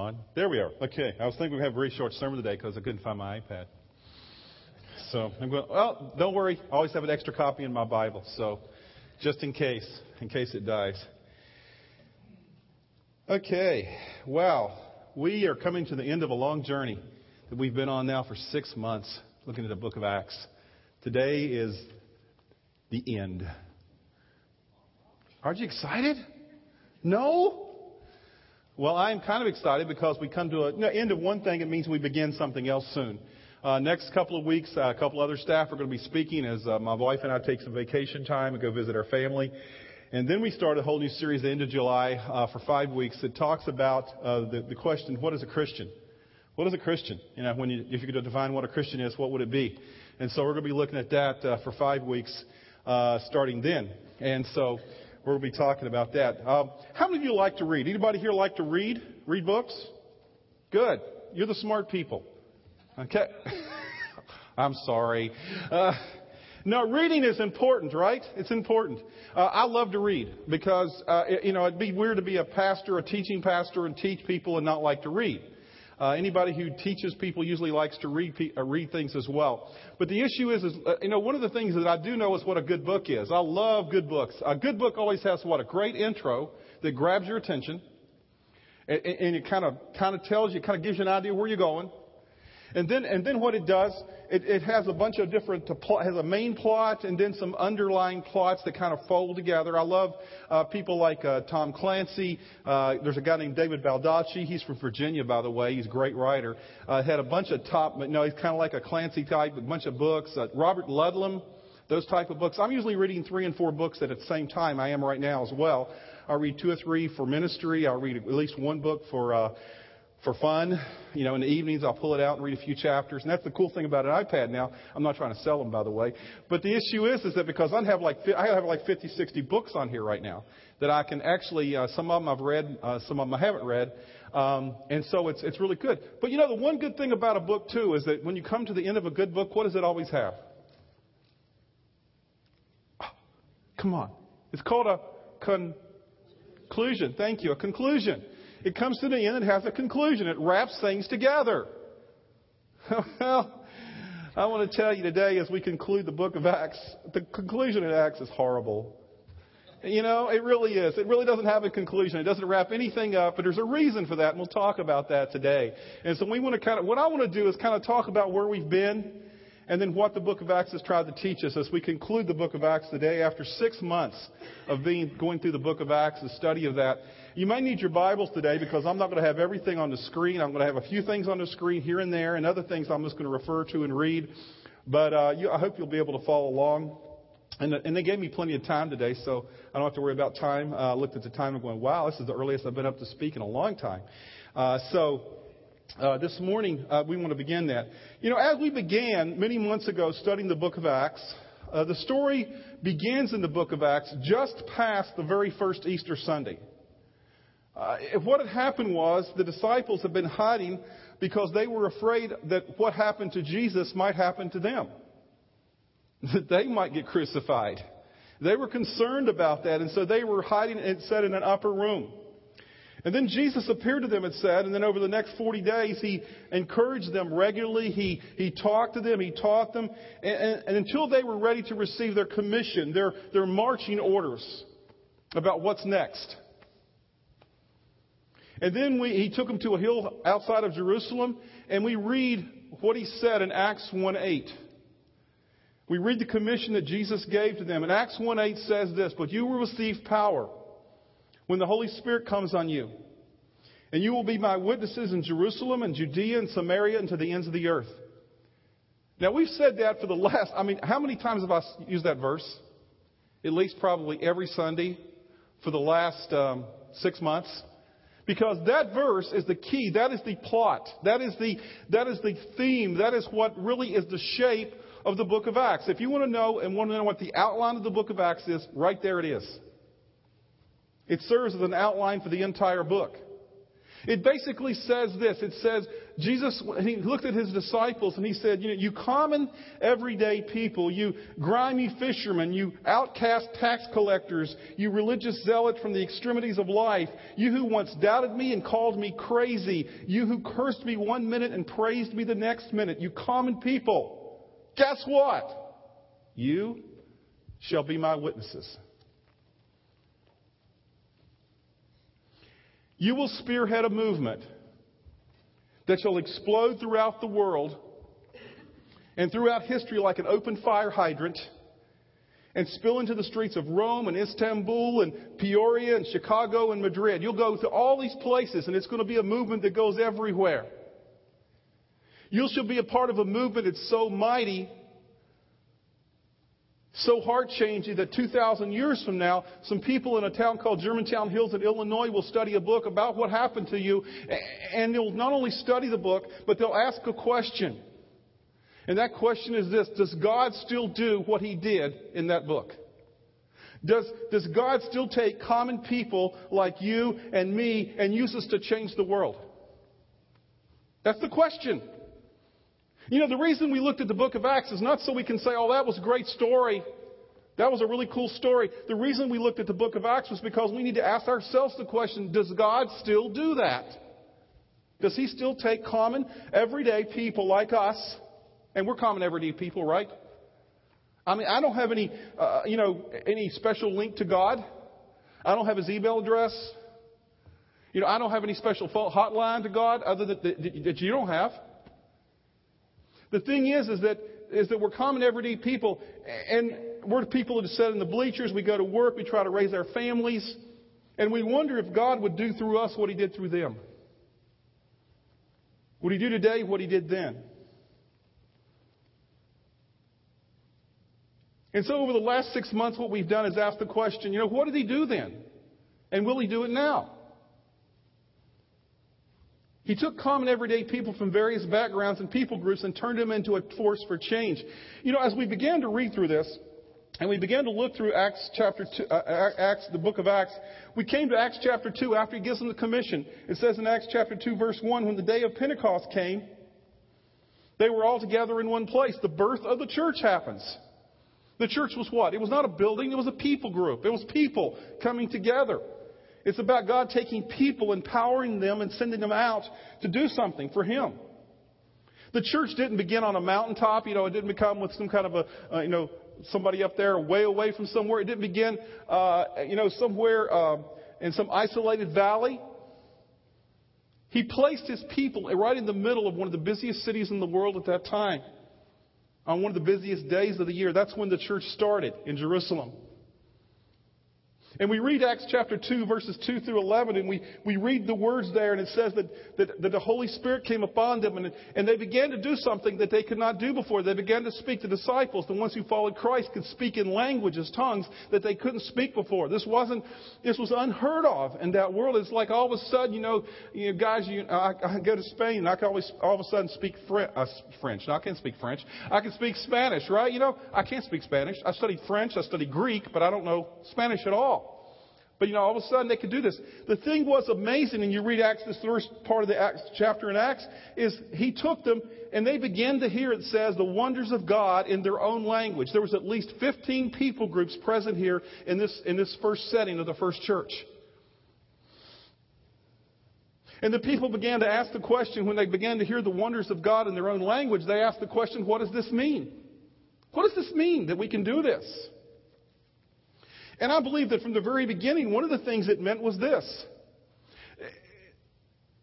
On. There we are. Okay. I was thinking we'd have a very short sermon today because I couldn't find my iPad. So I'm going, well, don't worry. I always have an extra copy in my Bible. So just in case, in case it dies. Okay. Well, we are coming to the end of a long journey that we've been on now for six months looking at the book of Acts. Today is the end. Aren't you excited? No? Well, I'm kind of excited because we come to the end of one thing. It means we begin something else soon. Uh, next couple of weeks, uh, a couple other staff are going to be speaking as uh, my wife and I take some vacation time and go visit our family. And then we start a whole new series at the end of July uh, for five weeks that talks about uh, the, the question, what is a Christian? What is a Christian? You know, when you, if you could define what a Christian is, what would it be? And so we're going to be looking at that uh, for five weeks uh, starting then. And so we'll be talking about that. Um, how many of you like to read? Anybody here like to read? Read books? Good. You're the smart people. Okay. I'm sorry. Uh, no, reading is important, right? It's important. Uh, I love to read because, uh, you know, it'd be weird to be a pastor, a teaching pastor, and teach people and not like to read. Uh, anybody who teaches people usually likes to read, uh, read things as well. But the issue is, is uh, you know, one of the things that I do know is what a good book is. I love good books. A good book always has what? A great intro that grabs your attention. And, and it kind of, kind of tells you, kind of gives you an idea where you're going. And then, and then what it does, it, it has a bunch of different, it has a main plot and then some underlying plots that kind of fold together. I love uh, people like uh, Tom Clancy. Uh, there's a guy named David Baldacci. He's from Virginia, by the way. He's a great writer. Uh, had a bunch of top, no, he's kind of like a Clancy type, a bunch of books. Uh, Robert Ludlum, those type of books. I'm usually reading three and four books at the same time. I am right now as well. I'll read two or three for ministry. I'll read at least one book for uh, for fun. You know, in the evenings I'll pull it out and read a few chapters. And that's the cool thing about an iPad now. I'm not trying to sell them, by the way. But the issue is, is that because I have like, I have like 50, 60 books on here right now that I can actually, uh, some of them I've read, uh, some of them I haven't read. Um, and so it's, it's really good. But you know, the one good thing about a book too is that when you come to the end of a good book, what does it always have? Oh, come on. It's called a conclusion. Thank you. A conclusion. It comes to the end and has a conclusion. It wraps things together. well, I want to tell you today as we conclude the book of Acts, the conclusion of Acts is horrible. You know, it really is. It really doesn't have a conclusion. It doesn't wrap anything up, but there's a reason for that, and we'll talk about that today. And so we want to kind of, what I want to do is kind of talk about where we've been and then what the book of Acts has tried to teach us as we conclude the book of Acts today after six months of being, going through the book of Acts, the study of that. You may need your Bibles today because I'm not going to have everything on the screen. I'm going to have a few things on the screen here and there, and other things I'm just going to refer to and read. But uh, you, I hope you'll be able to follow along. And, and, they gave me plenty of time today, so I don't have to worry about time. Uh, I looked at the time and going, wow, this is the earliest I've been up to speak in a long time. Uh, so uh, this morning uh, we want to begin that. You know, as we began many months ago studying the book of Acts, uh, the story begins in the book of Acts just past the very first Easter Sunday. Uh, what had happened was the disciples had been hiding because they were afraid that what happened to Jesus might happen to them. That they might get crucified. They were concerned about that, and so they were hiding, it said, in an upper room. And then Jesus appeared to them, it said, and then over the next 40 days, he encouraged them regularly. He, he talked to them, he taught them, and, and, and until they were ready to receive their commission, their, their marching orders about what's next. And then we, he took them to a hill outside of Jerusalem, and we read what he said in Acts 1:8. We read the commission that Jesus gave to them. And Acts 1:8 says this, "But you will receive power when the Holy Spirit comes on you, and you will be my witnesses in Jerusalem and Judea and Samaria and to the ends of the earth." Now we've said that for the last, I mean, how many times have I used that verse? At least probably every Sunday for the last um, six months. Because that verse is the key. That is the plot. That is the, that is the theme. That is what really is the shape of the book of Acts. If you want to know and want to know what the outline of the book of Acts is, right there it is. It serves as an outline for the entire book. It basically says this. It says, Jesus, he looked at his disciples and he said, you know, you common everyday people, you grimy fishermen, you outcast tax collectors, you religious zealot from the extremities of life, you who once doubted me and called me crazy, you who cursed me one minute and praised me the next minute, you common people. Guess what? You shall be my witnesses. You will spearhead a movement that shall explode throughout the world and throughout history like an open fire hydrant and spill into the streets of Rome and Istanbul and Peoria and Chicago and Madrid. You'll go to all these places and it's going to be a movement that goes everywhere. You shall be a part of a movement that's so mighty so heart changing that 2,000 years from now, some people in a town called Germantown Hills in Illinois will study a book about what happened to you, and they'll not only study the book, but they'll ask a question. And that question is this Does God still do what He did in that book? Does, does God still take common people like you and me and use us to change the world? That's the question. You know, the reason we looked at the book of Acts is not so we can say, oh, that was a great story. That was a really cool story. The reason we looked at the book of Acts was because we need to ask ourselves the question, does God still do that? Does he still take common, everyday people like us? And we're common, everyday people, right? I mean, I don't have any, uh, you know, any special link to God. I don't have his email address. You know, I don't have any special hotline to God other than that you don't have. The thing is, is that, is that we're common everyday people, and we're people that sit in the bleachers. We go to work. We try to raise our families. And we wonder if God would do through us what He did through them. Would He do today what He did then? And so over the last six months, what we've done is ask the question, you know, what did He do then? And will He do it now? He took common everyday people from various backgrounds and people groups and turned them into a force for change. You know, as we began to read through this, and we began to look through Acts chapter two, uh, Acts, the book of Acts. We came to Acts chapter 2 after he gives them the commission. It says in Acts chapter 2 verse 1, when the day of Pentecost came, they were all together in one place. The birth of the church happens. The church was what? It was not a building, it was a people group. It was people coming together. It's about God taking people, empowering them, and sending them out to do something for Him. The church didn't begin on a mountaintop. You know, it didn't become with some kind of a, uh, you know, somebody up there way away from somewhere. It didn't begin, uh, you know, somewhere uh, in some isolated valley. He placed his people right in the middle of one of the busiest cities in the world at that time. On one of the busiest days of the year. That's when the church started in Jerusalem. And we read Acts chapter 2, verses 2 through 11, and we, we read the words there, and it says that, that, that the Holy Spirit came upon them, and, and they began to do something that they could not do before. They began to speak. The disciples, the ones who followed Christ, could speak in languages, tongues, that they couldn't speak before. This wasn't, this was unheard of in that world. It's like all of a sudden, you know, you know guys, you, I, I go to Spain, and I can always, all of a sudden speak French. Uh, French. No, I can't speak French. I can speak Spanish, right? You know, I can't speak Spanish. I studied French, I studied Greek, but I don't know Spanish at all. But you know, all of a sudden they could do this. The thing was amazing, and you read Acts, this first part of the Acts, chapter in Acts, is he took them and they began to hear, it says, the wonders of God in their own language. There was at least 15 people groups present here in this, in this first setting of the first church. And the people began to ask the question, when they began to hear the wonders of God in their own language, they asked the question, what does this mean? What does this mean that we can do this? And I believe that from the very beginning, one of the things it meant was this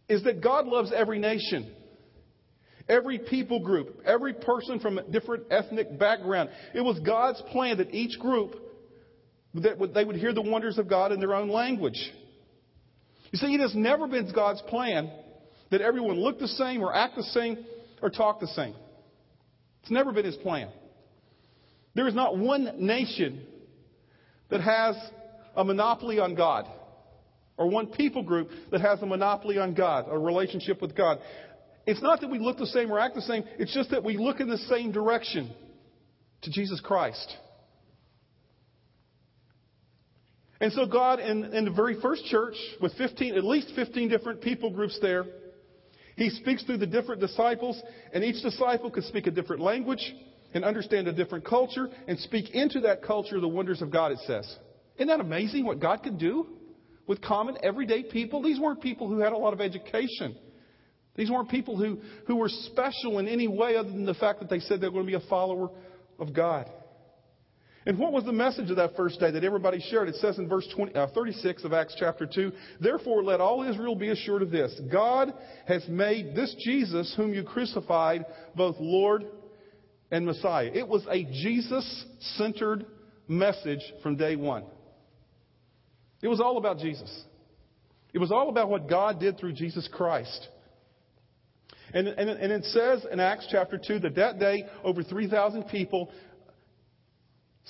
is that God loves every nation, every people group, every person from a different ethnic background. It was God's plan that each group that they would hear the wonders of God in their own language. You see, it has never been God's plan that everyone look the same or act the same or talk the same. It's never been His plan. There is not one nation that has a monopoly on God, or one people group that has a monopoly on God, a relationship with God. It's not that we look the same or act the same, it's just that we look in the same direction to Jesus Christ. And so God, in, in the very first church, with 15, at least 15 different people groups there, He speaks through the different disciples, and each disciple could speak a different language and understand a different culture and speak into that culture the wonders of God, it says. Isn't that amazing what God could do with common, everyday people? These weren't people who had a lot of education. These weren't people who, who were special in any way other than the fact that they said they were going to be a follower of God. And what was the message of that first day that everybody shared? It says in verse 20, uh, 36 of Acts chapter 2, Therefore let all Israel be assured of this. God has made this Jesus whom you crucified both Lord and Messiah. It was a Jesus-centered message from day one. It was all about Jesus. It was all about what God did through Jesus Christ. And, and, and it says in Acts chapter 2 that that day over 3,000 people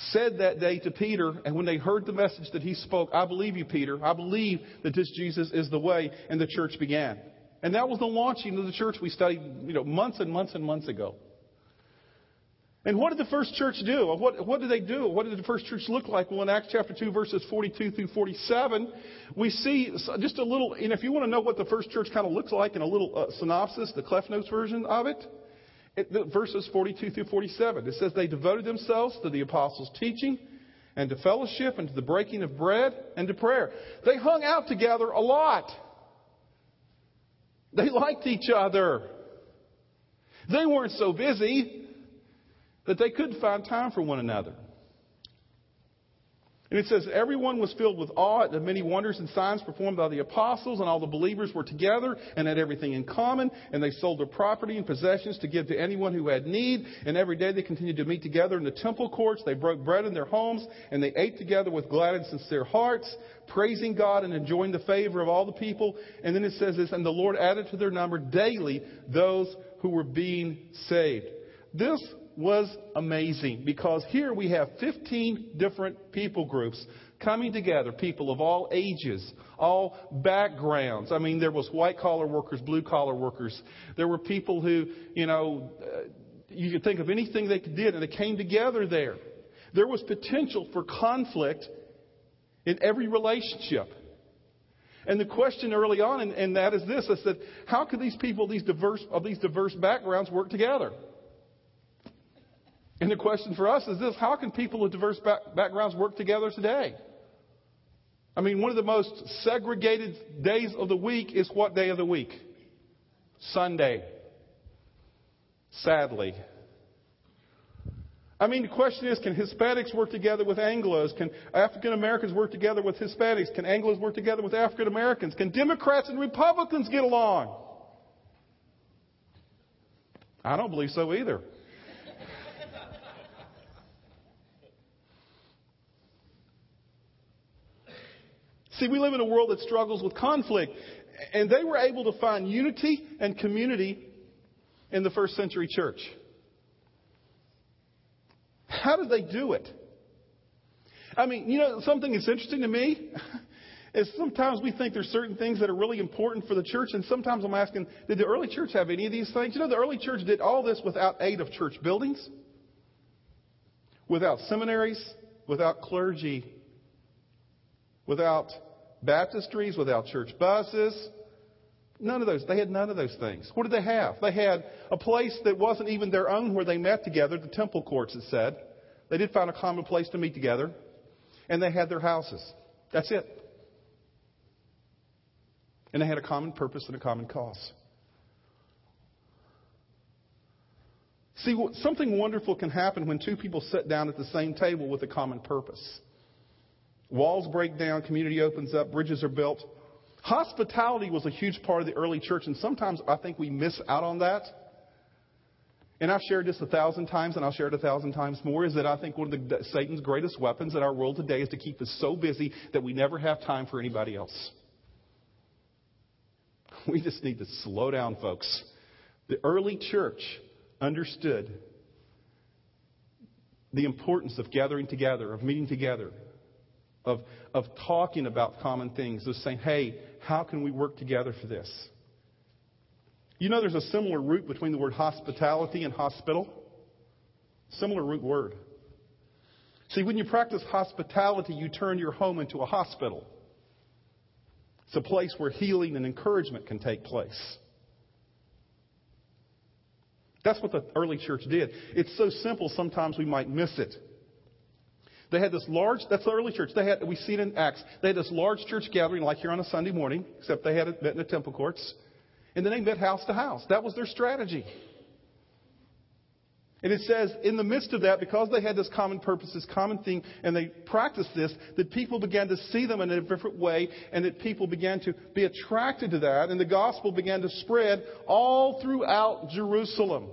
said that day to Peter, and when they heard the message that he spoke, I believe you, Peter. I believe that this Jesus is the way, and the church began. And that was the launching of the church we studied, you know, months and months and months ago. And what did the first church do? What, what did they do? What did the first church look like? Well, in Acts chapter 2, verses 42 through 47, we see just a little, and if you want to know what the first church kind of looks like in a little uh, synopsis, the Cliff Notes version of it, it, verses 42 through 47. It says, They devoted themselves to the apostles' teaching and to fellowship and to the breaking of bread and to prayer. They hung out together a lot. They liked each other. They weren't so busy that they couldn't find time for one another. And it says, Everyone was filled with awe at the many wonders and signs performed by the apostles, and all the believers were together and had everything in common, and they sold their property and possessions to give to anyone who had need. And every day they continued to meet together in the temple courts. They broke bread in their homes, and they ate together with glad and sincere hearts, praising God and enjoying the favor of all the people. And then it says this, and the Lord added to their number daily those who were being saved. This was amazing because here we have 15 different people groups coming together, people of all ages, all backgrounds. I mean, there was white collar workers, blue collar workers. There were people who, you know, uh, you could think of anything they did and they came together there. There was potential for conflict in every relationship. And the question early on, and, and that is this: I said, how could these people, these diverse of these diverse backgrounds, work together? And the question for us is this how can people with diverse back- backgrounds work together today? I mean, one of the most segregated days of the week is what day of the week? Sunday. Sadly. I mean, the question is can Hispanics work together with Anglos? Can African Americans work together with Hispanics? Can Anglos work together with African Americans? Can Democrats and Republicans get along? I don't believe so either. See, we live in a world that struggles with conflict. And they were able to find unity and community in the first century church. How did they do it? I mean, you know, something that's interesting to me is sometimes we think there's certain things that are really important for the church, and sometimes I'm asking, did the early church have any of these things? You know, the early church did all this without aid of church buildings, without seminaries, without clergy, without baptistries, without church buses. None of those. They had none of those things. What did they have? They had a place that wasn't even their own where they met together, the temple courts, it said. They did find a common place to meet together. And they had their houses. That's it. And they had a common purpose and a common cause. See, something wonderful can happen when two people sit down at the same table with a common purpose. Walls break down, community opens up, bridges are built. Hospitality was a huge part of the early church, and sometimes I think we miss out on that. And I've shared this a thousand times, and I'll share it a thousand times more. Is that I think one of the, Satan's greatest weapons in our world today is to keep us so busy that we never have time for anybody else. We just need to slow down, folks. The early church understood the importance of gathering together, of meeting together, of, of talking about common things, of saying, hey, how can we work together for this? You know, there's a similar root between the word hospitality and hospital. Similar root word. See, when you practice hospitality, you turn your home into a hospital. It's a place where healing and encouragement can take place. That's what the early church did. It's so simple, sometimes we might miss it. They had this large, that's the early church. They had, we see it in Acts. They had this large church gathering like here on a Sunday morning, except they had it met in the temple courts. And then they met house to house. That was their strategy. And it says, in the midst of that, because they had this common purpose, this common thing, and they practiced this, that people began to see them in a different way, and that people began to be attracted to that, and the gospel began to spread all throughout Jerusalem.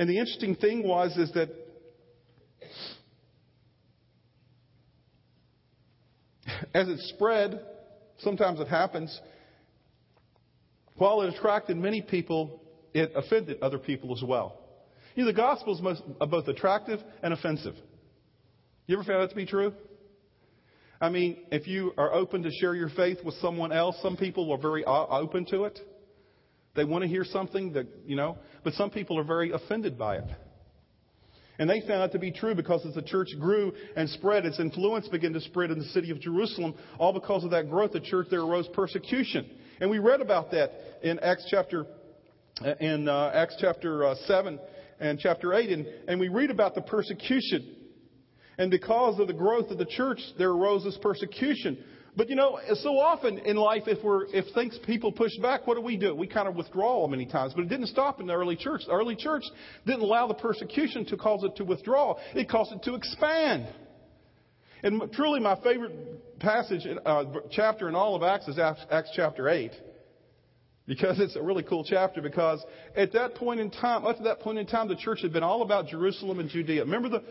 And the interesting thing was is that as it spread, sometimes it happens, while it attracted many people, it offended other people as well. You know, the gospel is most, uh, both attractive and offensive. You ever found that to be true? I mean, if you are open to share your faith with someone else, some people are very open to it. They want to hear something that, you know, but some people are very offended by it. And they found it to be true because as the church grew and spread, its influence began to spread in the city of Jerusalem. All because of that growth, of the church there arose persecution. And we read about that in Acts chapter, in uh, Acts chapter uh, 7 and chapter 8. And, and we read about the persecution. And because of the growth of the church, there arose this persecution. But you know, so often in life, if we're if things people push back, what do we do? We kind of withdraw many times. But it didn't stop in the early church. The early church didn't allow the persecution to cause it to withdraw. It caused it to expand. And truly, my favorite passage, uh, chapter in all of Acts is Acts, chapter eight, because it's a really cool chapter. Because at that point in time, up to that point in time, the church had been all about Jerusalem and Judea. Remember the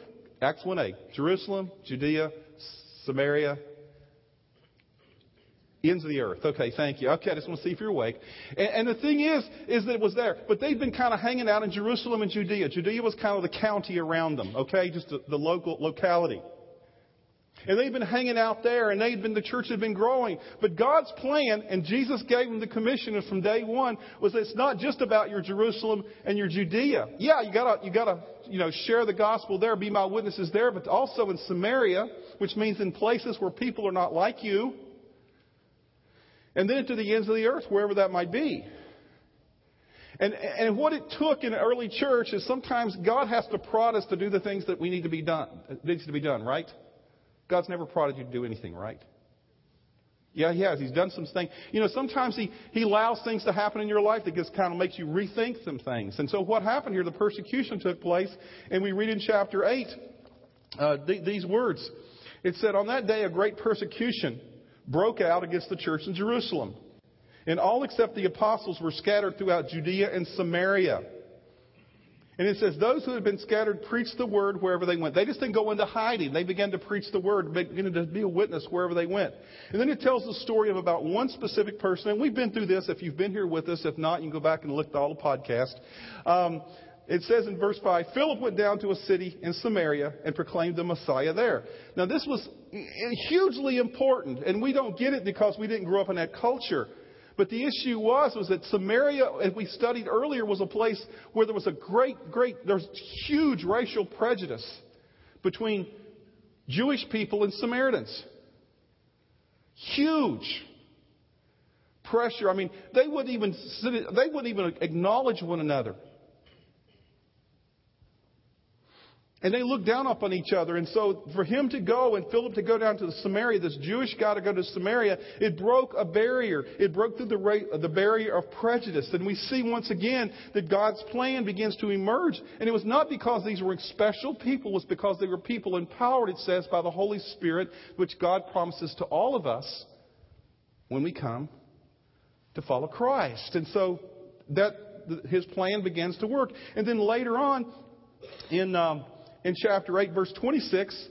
Acts one eight, Jerusalem, Judea, Samaria, Ends of the earth. Okay, thank you. Okay, I just want to see if you're awake. And, and the thing is, is that it was there. But they'd been kind of hanging out in Jerusalem and Judea. Judea was kind of the county around them, okay? Just the, the local locality. And they'd been hanging out there, and they'd been the church had been growing. But God's plan, and Jesus gave them the commission from day one, was that it's not just about your Jerusalem and your Judea. Yeah, you gotta you gotta you know share the gospel there, be my witnesses there, but also in Samaria, which means in places where people are not like you and then to the ends of the earth, wherever that might be. And, and what it took in the early church is sometimes God has to prod us to do the things that we need to be done, needs to be done, right? God's never prodded you to do anything, right? Yeah, he has. He's done some things. You know, sometimes he, he allows things to happen in your life that just kind of makes you rethink some things. And so what happened here, the persecution took place, and we read in chapter 8 uh, th- these words. It said, On that day, a great persecution broke out against the church in Jerusalem. And all except the apostles were scattered throughout Judea and Samaria. And it says, those who had been scattered preached the word wherever they went. They just didn't go into hiding. They began to preach the word, began to be a witness wherever they went. And then it tells the story of about one specific person. And we've been through this. If you've been here with us, if not, you can go back and look at all the podcast. Um, it says in verse 5 Philip went down to a city in Samaria and proclaimed the Messiah there. Now, this was hugely important, and we don't get it because we didn't grow up in that culture. But the issue was was that Samaria, as we studied earlier, was a place where there was a great, great, there's huge racial prejudice between Jewish people and Samaritans. Huge pressure. I mean, they wouldn't even they wouldn't even acknowledge one another. And they looked down upon each other. And so for him to go and Philip to go down to Samaria, this Jewish guy to go to Samaria, it broke a barrier. It broke through the, the barrier of prejudice. And we see once again that God's plan begins to emerge. And it was not because these were special people, it was because they were people empowered, it says, by the Holy Spirit, which God promises to all of us when we come to follow Christ. And so that his plan begins to work. And then later on, in um, in chapter 8, verse 26,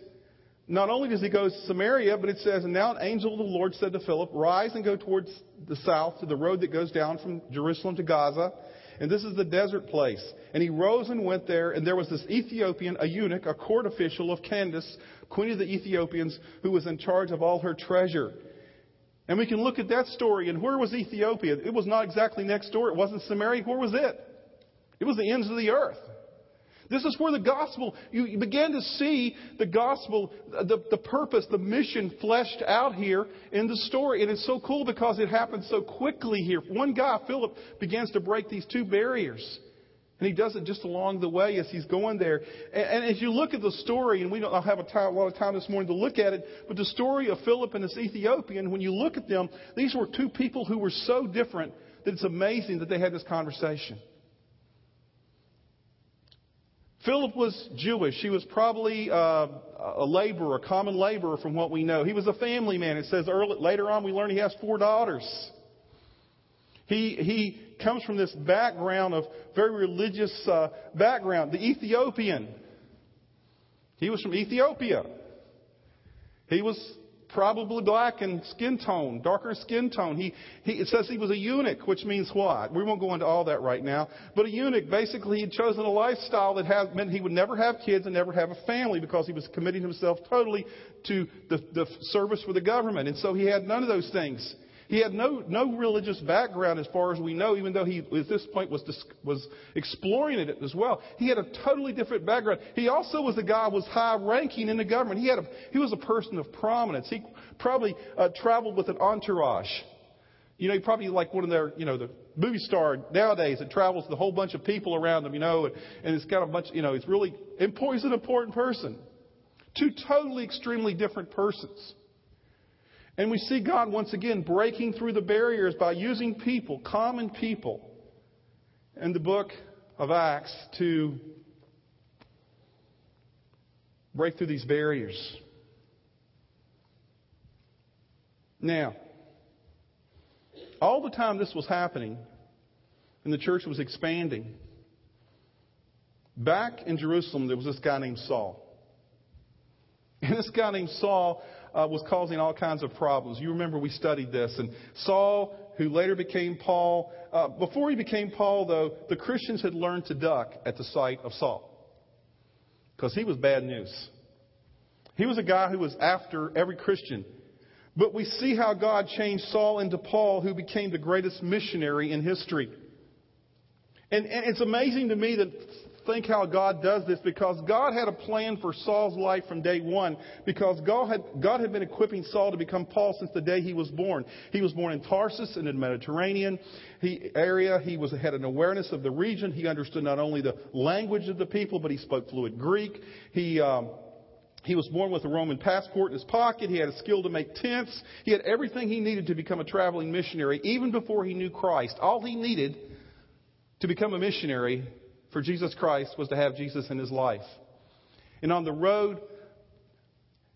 not only does he go to Samaria, but it says, And now an angel of the Lord said to Philip, Rise and go towards the south to the road that goes down from Jerusalem to Gaza. And this is the desert place. And he rose and went there, and there was this Ethiopian, a eunuch, a court official of Candace, queen of the Ethiopians, who was in charge of all her treasure. And we can look at that story. And where was Ethiopia? It was not exactly next door. It wasn't Samaria. Where was it? It was the ends of the earth. This is where the gospel, you, begin to see the gospel, uh, the, the purpose, the mission fleshed out here in the story. And it's so cool because it happens so quickly here. One guy, Philip, begins to break these two barriers. And he does it just along the way as he's going there. And, and as you look at the story, and we don't have a, time, a lot of time this morning to look at it, but the story of Philip and this Ethiopian, when you look at them, these were two people who were so different that it's amazing that they had this conversation. Philip was Jewish. He was probably uh, a laborer, a common laborer from what we know. He was a family man. It says early, later on we learn he has four daughters. He, he comes from this background of very religious uh, background. The Ethiopian. He was from Ethiopia. He was probably black in skin tone, darker skin tone. He, he, it says he was a eunuch, which means what? We won't go into all that right now. But a eunuch, basically, he had chosen a lifestyle that has, meant he would never have kids and never have a family because he was committing himself totally to the, the service for the government. And so he had none of those things. He had no, no religious background as far as we know, even though he, at this point, was, was exploring it as well. He had a totally different background. He also was a guy who was high ranking in the government. He, had a, he was a person of prominence. He probably uh, traveled with an entourage. You know, he probably like one of their, you know, the movie star nowadays that travels with a whole bunch of people around him, you know, and, and it's got a bunch, you know, it's really, he's an important person. Two totally extremely different persons. And we see God once again breaking through the barriers by using people, common people, in the book of Acts to break through these barriers. Now, all the time this was happening and the church was expanding, back in Jerusalem there was this guy named Saul. And this guy named Saul uh, was causing all kinds of problems. You remember we studied this. And Saul, who later became Paul, uh, before he became Paul, though, the Christians had learned to duck at the sight of Saul because he was bad news. He was a guy who was after every Christian. But we see how God changed Saul into Paul, who became the greatest missionary in history. And, and it's amazing to me that think how God does this because God had a plan for Saul's life from day one because God had, God had been equipping Saul to become Paul since the day he was born. He was born in Tarsus in the Mediterranean he, area. He was, had an awareness of the region. He understood not only the language of the people, but he spoke fluent Greek. He, um, he was born with a Roman passport in his pocket. He had a skill to make tents. He had everything he needed to become a traveling missionary, even before he knew Christ. All he needed to become a missionary for Jesus Christ was to have Jesus in his life. And on the road,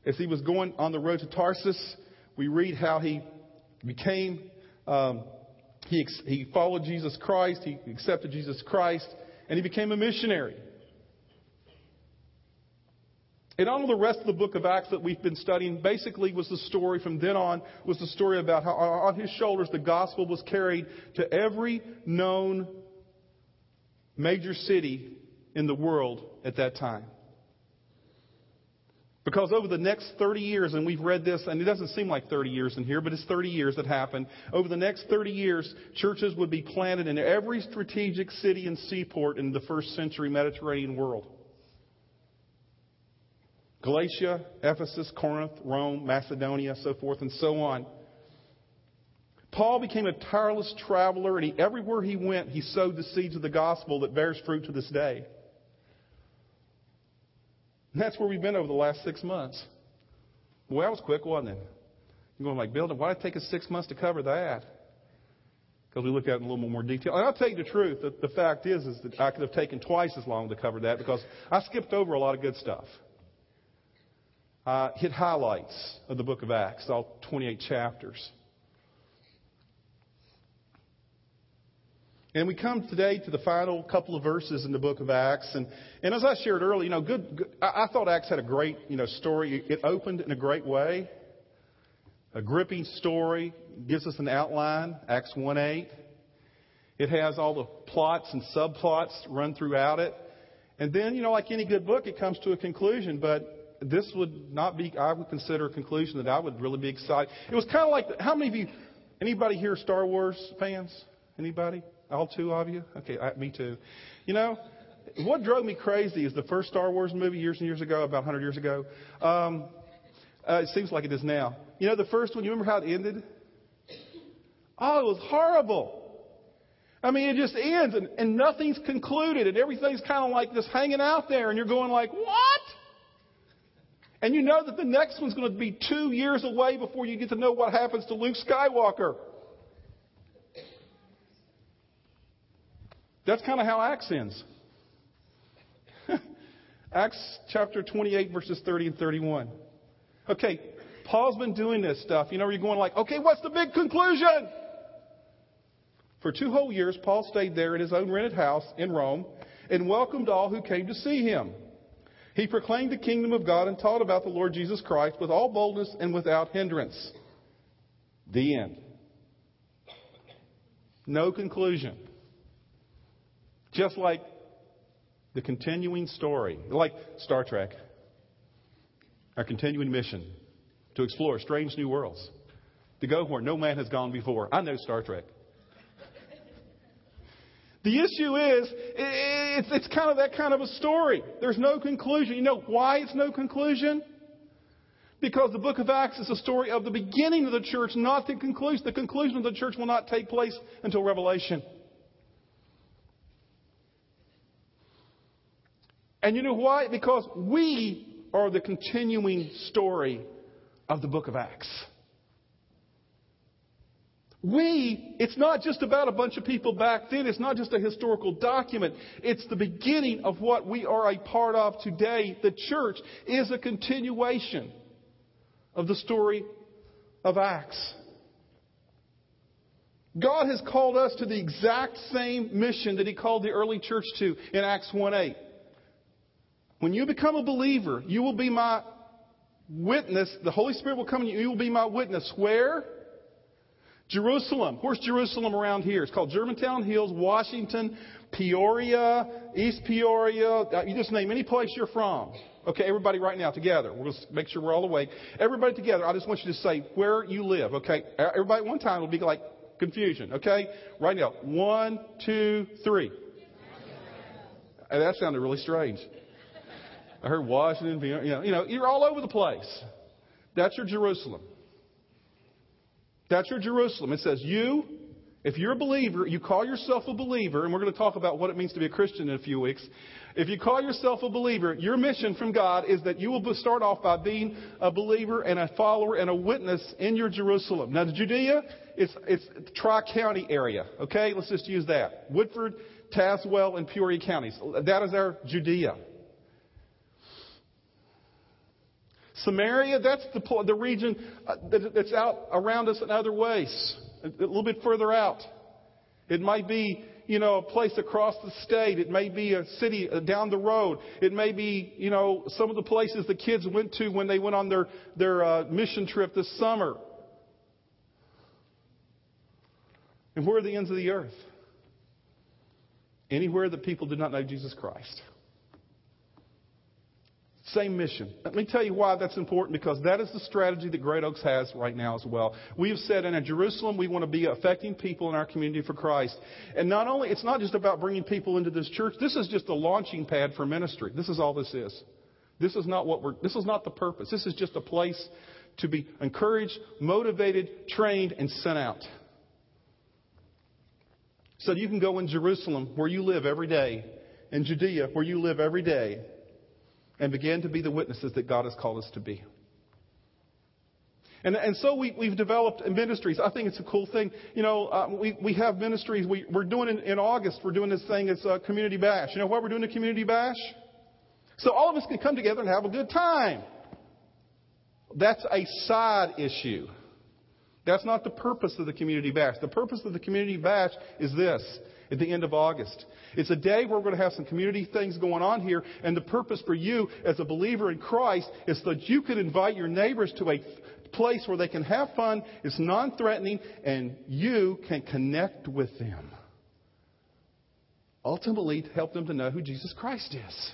as he was going on the road to Tarsus, we read how he became, um, he, he followed Jesus Christ, he accepted Jesus Christ, and he became a missionary. And all of the rest of the book of Acts that we've been studying basically was the story from then on, was the story about how on his shoulders the gospel was carried to every known major city in the world at that time. Because over the next 30 years, and we've read this, and it doesn't seem like 30 years in here, but it's 30 years that happened. Over the next 30 years, churches would be planted in every strategic city and seaport in the first century Mediterranean world. Galatia, Ephesus, Corinth, Rome, Macedonia, so forth and so on. Paul became a tireless traveler, and he, everywhere he went, he sowed the seeds of the gospel that bears fruit to this day. And that's where we've been over the last six months. Well, that was quick, wasn't it? You're going like, Bill, why did it take us six months to cover that? Because we look at it in a little more detail. And I'll tell you the truth. The, the fact is, is that I could have taken twice as long to cover that because I skipped over a lot of good stuff. I hit highlights of the book of Acts, all 28 chapters. And we come today to the final couple of verses in the book of Acts. And, and as I shared earlier, you know, good, good I, I, thought Acts had a great, you know, story. It opened in a great way. A gripping story. Gives us an outline. Acts 1 8. It has all the plots and subplots run throughout it. And then, you know, like any good book, it comes to a conclusion. But this would not be, I would consider a conclusion that I would really be excited. It was kind of like, how many of you, anybody here Star Wars fans? Anybody? All two of you? Okay, I, me too. You know, what drove me crazy is the first Star Wars movie years and years ago, about 100 years ago. Um, uh, it seems like it is now. You know, the first one, you remember how it ended? Oh, it was horrible. I mean, it just ends and, and nothing's concluded and everything's kind of like just hanging out there and you're going like, what? And you know that the next one's going to be two years away before you get to know what happens to Luke Skywalker. That's kind of how Acts ends. Acts chapter 28, verses 30 and 31. Okay, Paul's been doing this stuff. You know, you're going like, okay, what's the big conclusion? For two whole years, Paul stayed there in his own rented house in Rome and welcomed all who came to see him. He proclaimed the kingdom of God and taught about the Lord Jesus Christ with all boldness and without hindrance. The end. No conclusion. Just like the continuing story, like Star Trek, our continuing mission to explore strange new worlds, to go where no man has gone before. I know Star Trek. The issue is, it's, it's kind of that kind of a story. There's no conclusion. You know why it's no conclusion? Because the book of Acts is a story of the beginning of the church, not the conclusion. The conclusion of the church will not take place until Revelation. And you know why? Because we are the continuing story of the book of Acts. We, it's not just about a bunch of people back then. It's not just a historical document. It's the beginning of what we are a part of today. The church is a continuation of the story of Acts. God has called us to the exact same mission that He called the early church to in Acts 1 8. When you become a believer, you will be my witness. The Holy Spirit will come and you will be my witness. Where? Jerusalem. Where's Jerusalem around here? It's called Germantown Hills, Washington, Peoria, East Peoria. Uh, you just name any place you're from. Okay, everybody right now together. We'll just make sure we're all awake. Everybody together. I just want you to say where you live. Okay, everybody at one time will be like confusion. Okay, right now. One, two, three. And that sounded really strange. I heard Washington. You know, you know, you're all over the place. That's your Jerusalem. That's your Jerusalem. It says, You, if you're a believer, you call yourself a believer, and we're going to talk about what it means to be a Christian in a few weeks. If you call yourself a believer, your mission from God is that you will start off by being a believer and a follower and a witness in your Jerusalem. Now, the Judea, it's, it's Tri County area. Okay, let's just use that. Woodford, Tazewell, and Peoria counties. That is our Judea. Samaria, that's the, the region uh, that's out around us in other ways, a little bit further out. It might be, you know, a place across the state. It may be a city uh, down the road. It may be, you know, some of the places the kids went to when they went on their, their uh, mission trip this summer. And where are the ends of the earth? Anywhere that people did not know Jesus Christ. Same mission. Let me tell you why that's important because that is the strategy that Great Oaks has right now as well. We have said in Jerusalem we want to be affecting people in our community for Christ. And not only, it's not just about bringing people into this church. This is just a launching pad for ministry. This is all this is. This is not what we're, this is not the purpose. This is just a place to be encouraged, motivated, trained, and sent out. So you can go in Jerusalem where you live every day, in Judea where you live every day, and begin to be the witnesses that God has called us to be. And, and so we, we've developed ministries. I think it's a cool thing. You know, uh, we, we have ministries. We, we're doing in, in August, we're doing this thing. It's a community bash. You know why we're doing a community bash? So all of us can come together and have a good time. That's a side issue. That's not the purpose of the community bash. The purpose of the community bash is this at the end of August. It's a day where we're going to have some community things going on here, and the purpose for you as a believer in Christ is so that you can invite your neighbors to a place where they can have fun, it's non threatening, and you can connect with them. Ultimately, help them to know who Jesus Christ is.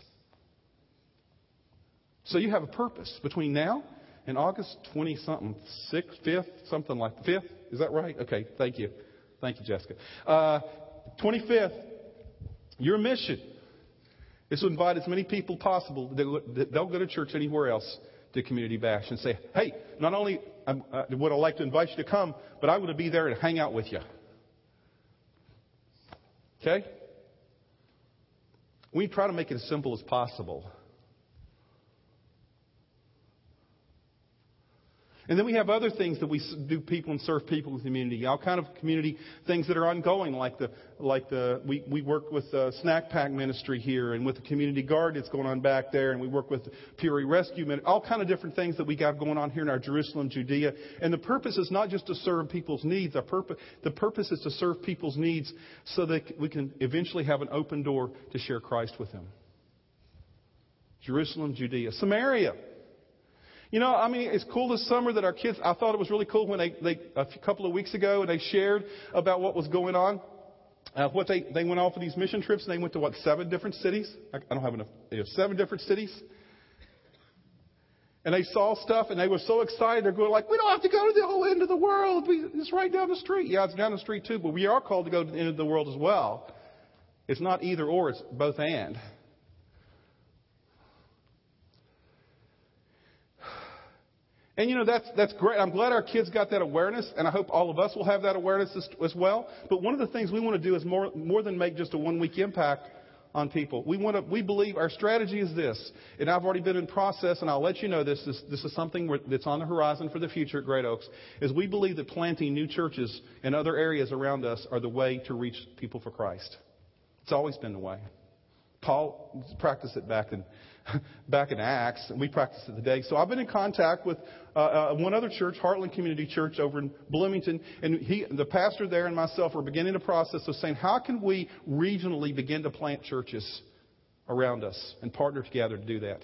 So you have a purpose between now and August 20 something, 6th, 5th, something like 5th. Is that right? Okay, thank you. Thank you, Jessica. Uh, 25th, your mission is to invite as many people possible that they'll go to church anywhere else to Community Bash and say, hey, not only um, uh, would I like to invite you to come, but I want to be there and hang out with you. Okay? We try to make it as simple as possible. And then we have other things that we do people and serve people in the community. All kind of community things that are ongoing, like the like the we we work with the snack pack ministry here, and with the community guard that's going on back there, and we work with Peoria Rescue, all kind of different things that we got going on here in our Jerusalem, Judea. And the purpose is not just to serve people's needs. Our purpose the purpose is to serve people's needs so that we can eventually have an open door to share Christ with them. Jerusalem, Judea, Samaria. You know, I mean, it's cool this summer that our kids, I thought it was really cool when they, they a couple of weeks ago, and they shared about what was going on. Uh, what they, they went off on these mission trips and they went to what, seven different cities? I, I don't have enough, you know, seven different cities. And they saw stuff and they were so excited. They're going like, we don't have to go to the whole end of the world. It's right down the street. Yeah, it's down the street too, but we are called to go to the end of the world as well. It's not either or, it's both and. And you know, that's, that's great. I'm glad our kids got that awareness, and I hope all of us will have that awareness as, as well. But one of the things we want to do is more, more than make just a one week impact on people. We want to, we believe our strategy is this, and I've already been in process, and I'll let you know this. This, this is something that's on the horizon for the future at Great Oaks. Is we believe that planting new churches in other areas around us are the way to reach people for Christ. It's always been the way. Paul practiced it back in back in Acts, and we practice it today. So I've been in contact with uh, uh, one other church, Heartland Community Church, over in Bloomington, and he, the pastor there and myself are beginning a process of saying, how can we regionally begin to plant churches around us and partner together to do that?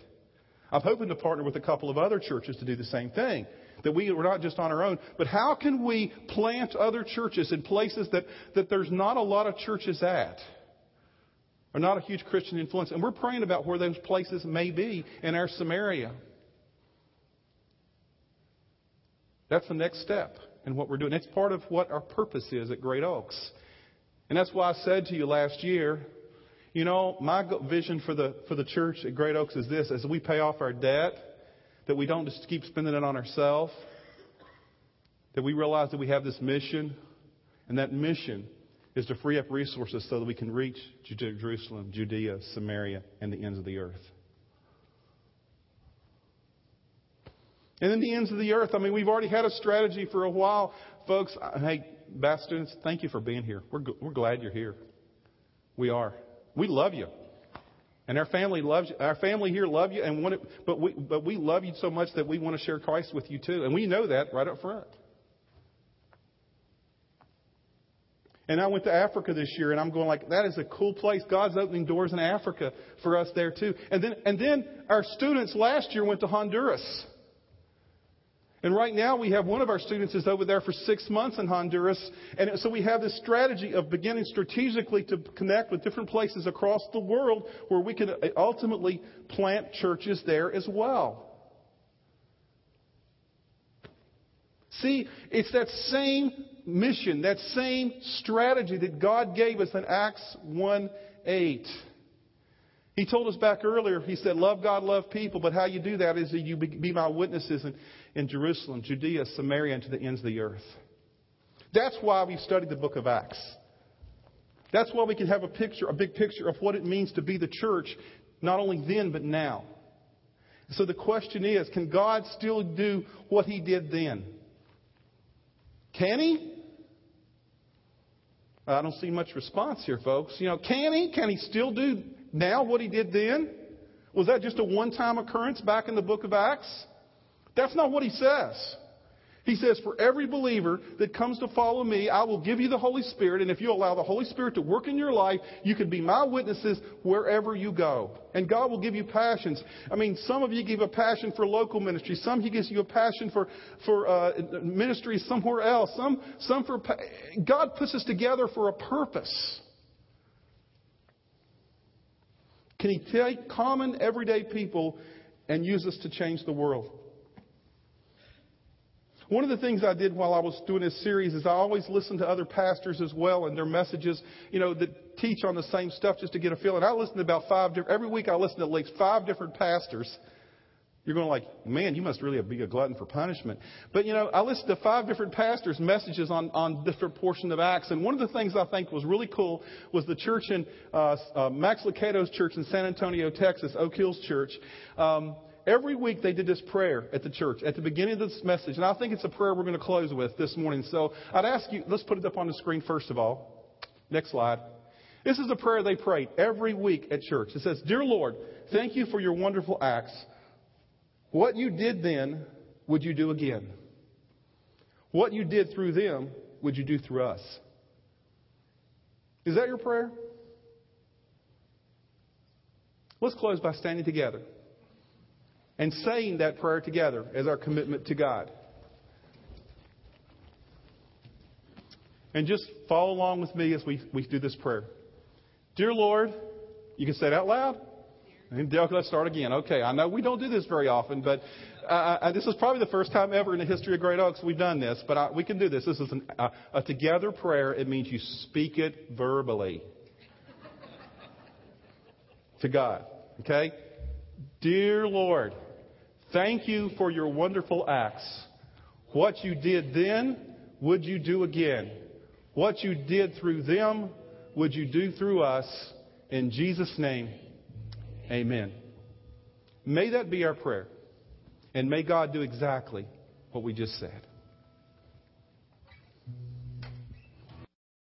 I'm hoping to partner with a couple of other churches to do the same thing. That we, we're not just on our own, but how can we plant other churches in places that, that there's not a lot of churches at? Are not a huge Christian influence. And we're praying about where those places may be in our Samaria. That's the next step in what we're doing. It's part of what our purpose is at Great Oaks. And that's why I said to you last year, you know, my vision for the, for the church at Great Oaks is this as we pay off our debt, that we don't just keep spending it on ourselves, that we realize that we have this mission, and that mission is to free up resources so that we can reach Jerusalem, Judea, Samaria, and the ends of the earth. And then the ends of the earth. I mean, we've already had a strategy for a while. Folks, hey, Bath students, thank you for being here. We're, we're glad you're here. We are. We love you. And our family loves you. Our family here love you, and want it, but we but we love you so much that we want to share Christ with you too, and we know that right up front. And I went to Africa this year, and I'm going like, that is a cool place. God's opening doors in Africa for us there too. And then, and then our students last year went to Honduras. And right now we have one of our students is over there for six months in Honduras. And so we have this strategy of beginning strategically to connect with different places across the world where we can uh, ultimately plant churches there as well. See, it's that same mission, that same strategy that God gave us in Acts 1 8. He told us back earlier, he said, Love God, love people, but how you do that is that you be my witnesses in, in Jerusalem, Judea, Samaria, and to the ends of the earth. That's why we studied the book of Acts. That's why we can have a picture, a big picture of what it means to be the church, not only then, but now. So the question is, can God still do what he did then? Can he? I don't see much response here, folks. You know, can he? Can he still do now what he did then? Was that just a one time occurrence back in the book of Acts? That's not what he says. He says, For every believer that comes to follow me, I will give you the Holy Spirit. And if you allow the Holy Spirit to work in your life, you can be my witnesses wherever you go. And God will give you passions. I mean, some of you give a passion for local ministry. Some He gives you a passion for, for uh, ministry somewhere else. Some, some for. God puts us together for a purpose. Can He take common, everyday people and use us to change the world? One of the things I did while I was doing this series is I always listened to other pastors as well and their messages, you know, that teach on the same stuff just to get a feeling. I listened to about five different, every week I listened to at least five different pastors. You're going like, man, you must really be a glutton for punishment. But you know, I listened to five different pastors' messages on, on different portions of Acts, and one of the things I think was really cool was the church in uh, uh, Max Lucado's church in San Antonio, Texas, Oak Hills Church. Um, Every week they did this prayer at the church at the beginning of this message, and I think it's a prayer we're going to close with this morning. So I'd ask you, let's put it up on the screen first of all. Next slide. This is a prayer they prayed every week at church. It says, Dear Lord, thank you for your wonderful acts. What you did then, would you do again? What you did through them, would you do through us? Is that your prayer? Let's close by standing together and saying that prayer together as our commitment to God. And just follow along with me as we, we do this prayer. Dear Lord, you can say it out loud. And let's start again. Okay, I know we don't do this very often, but uh, uh, this is probably the first time ever in the history of Great Oaks we've done this, but I, we can do this. This is an, uh, a together prayer. It means you speak it verbally to God. Okay? Dear Lord, Thank you for your wonderful acts. What you did then, would you do again? What you did through them, would you do through us? In Jesus' name, amen. May that be our prayer. And may God do exactly what we just said.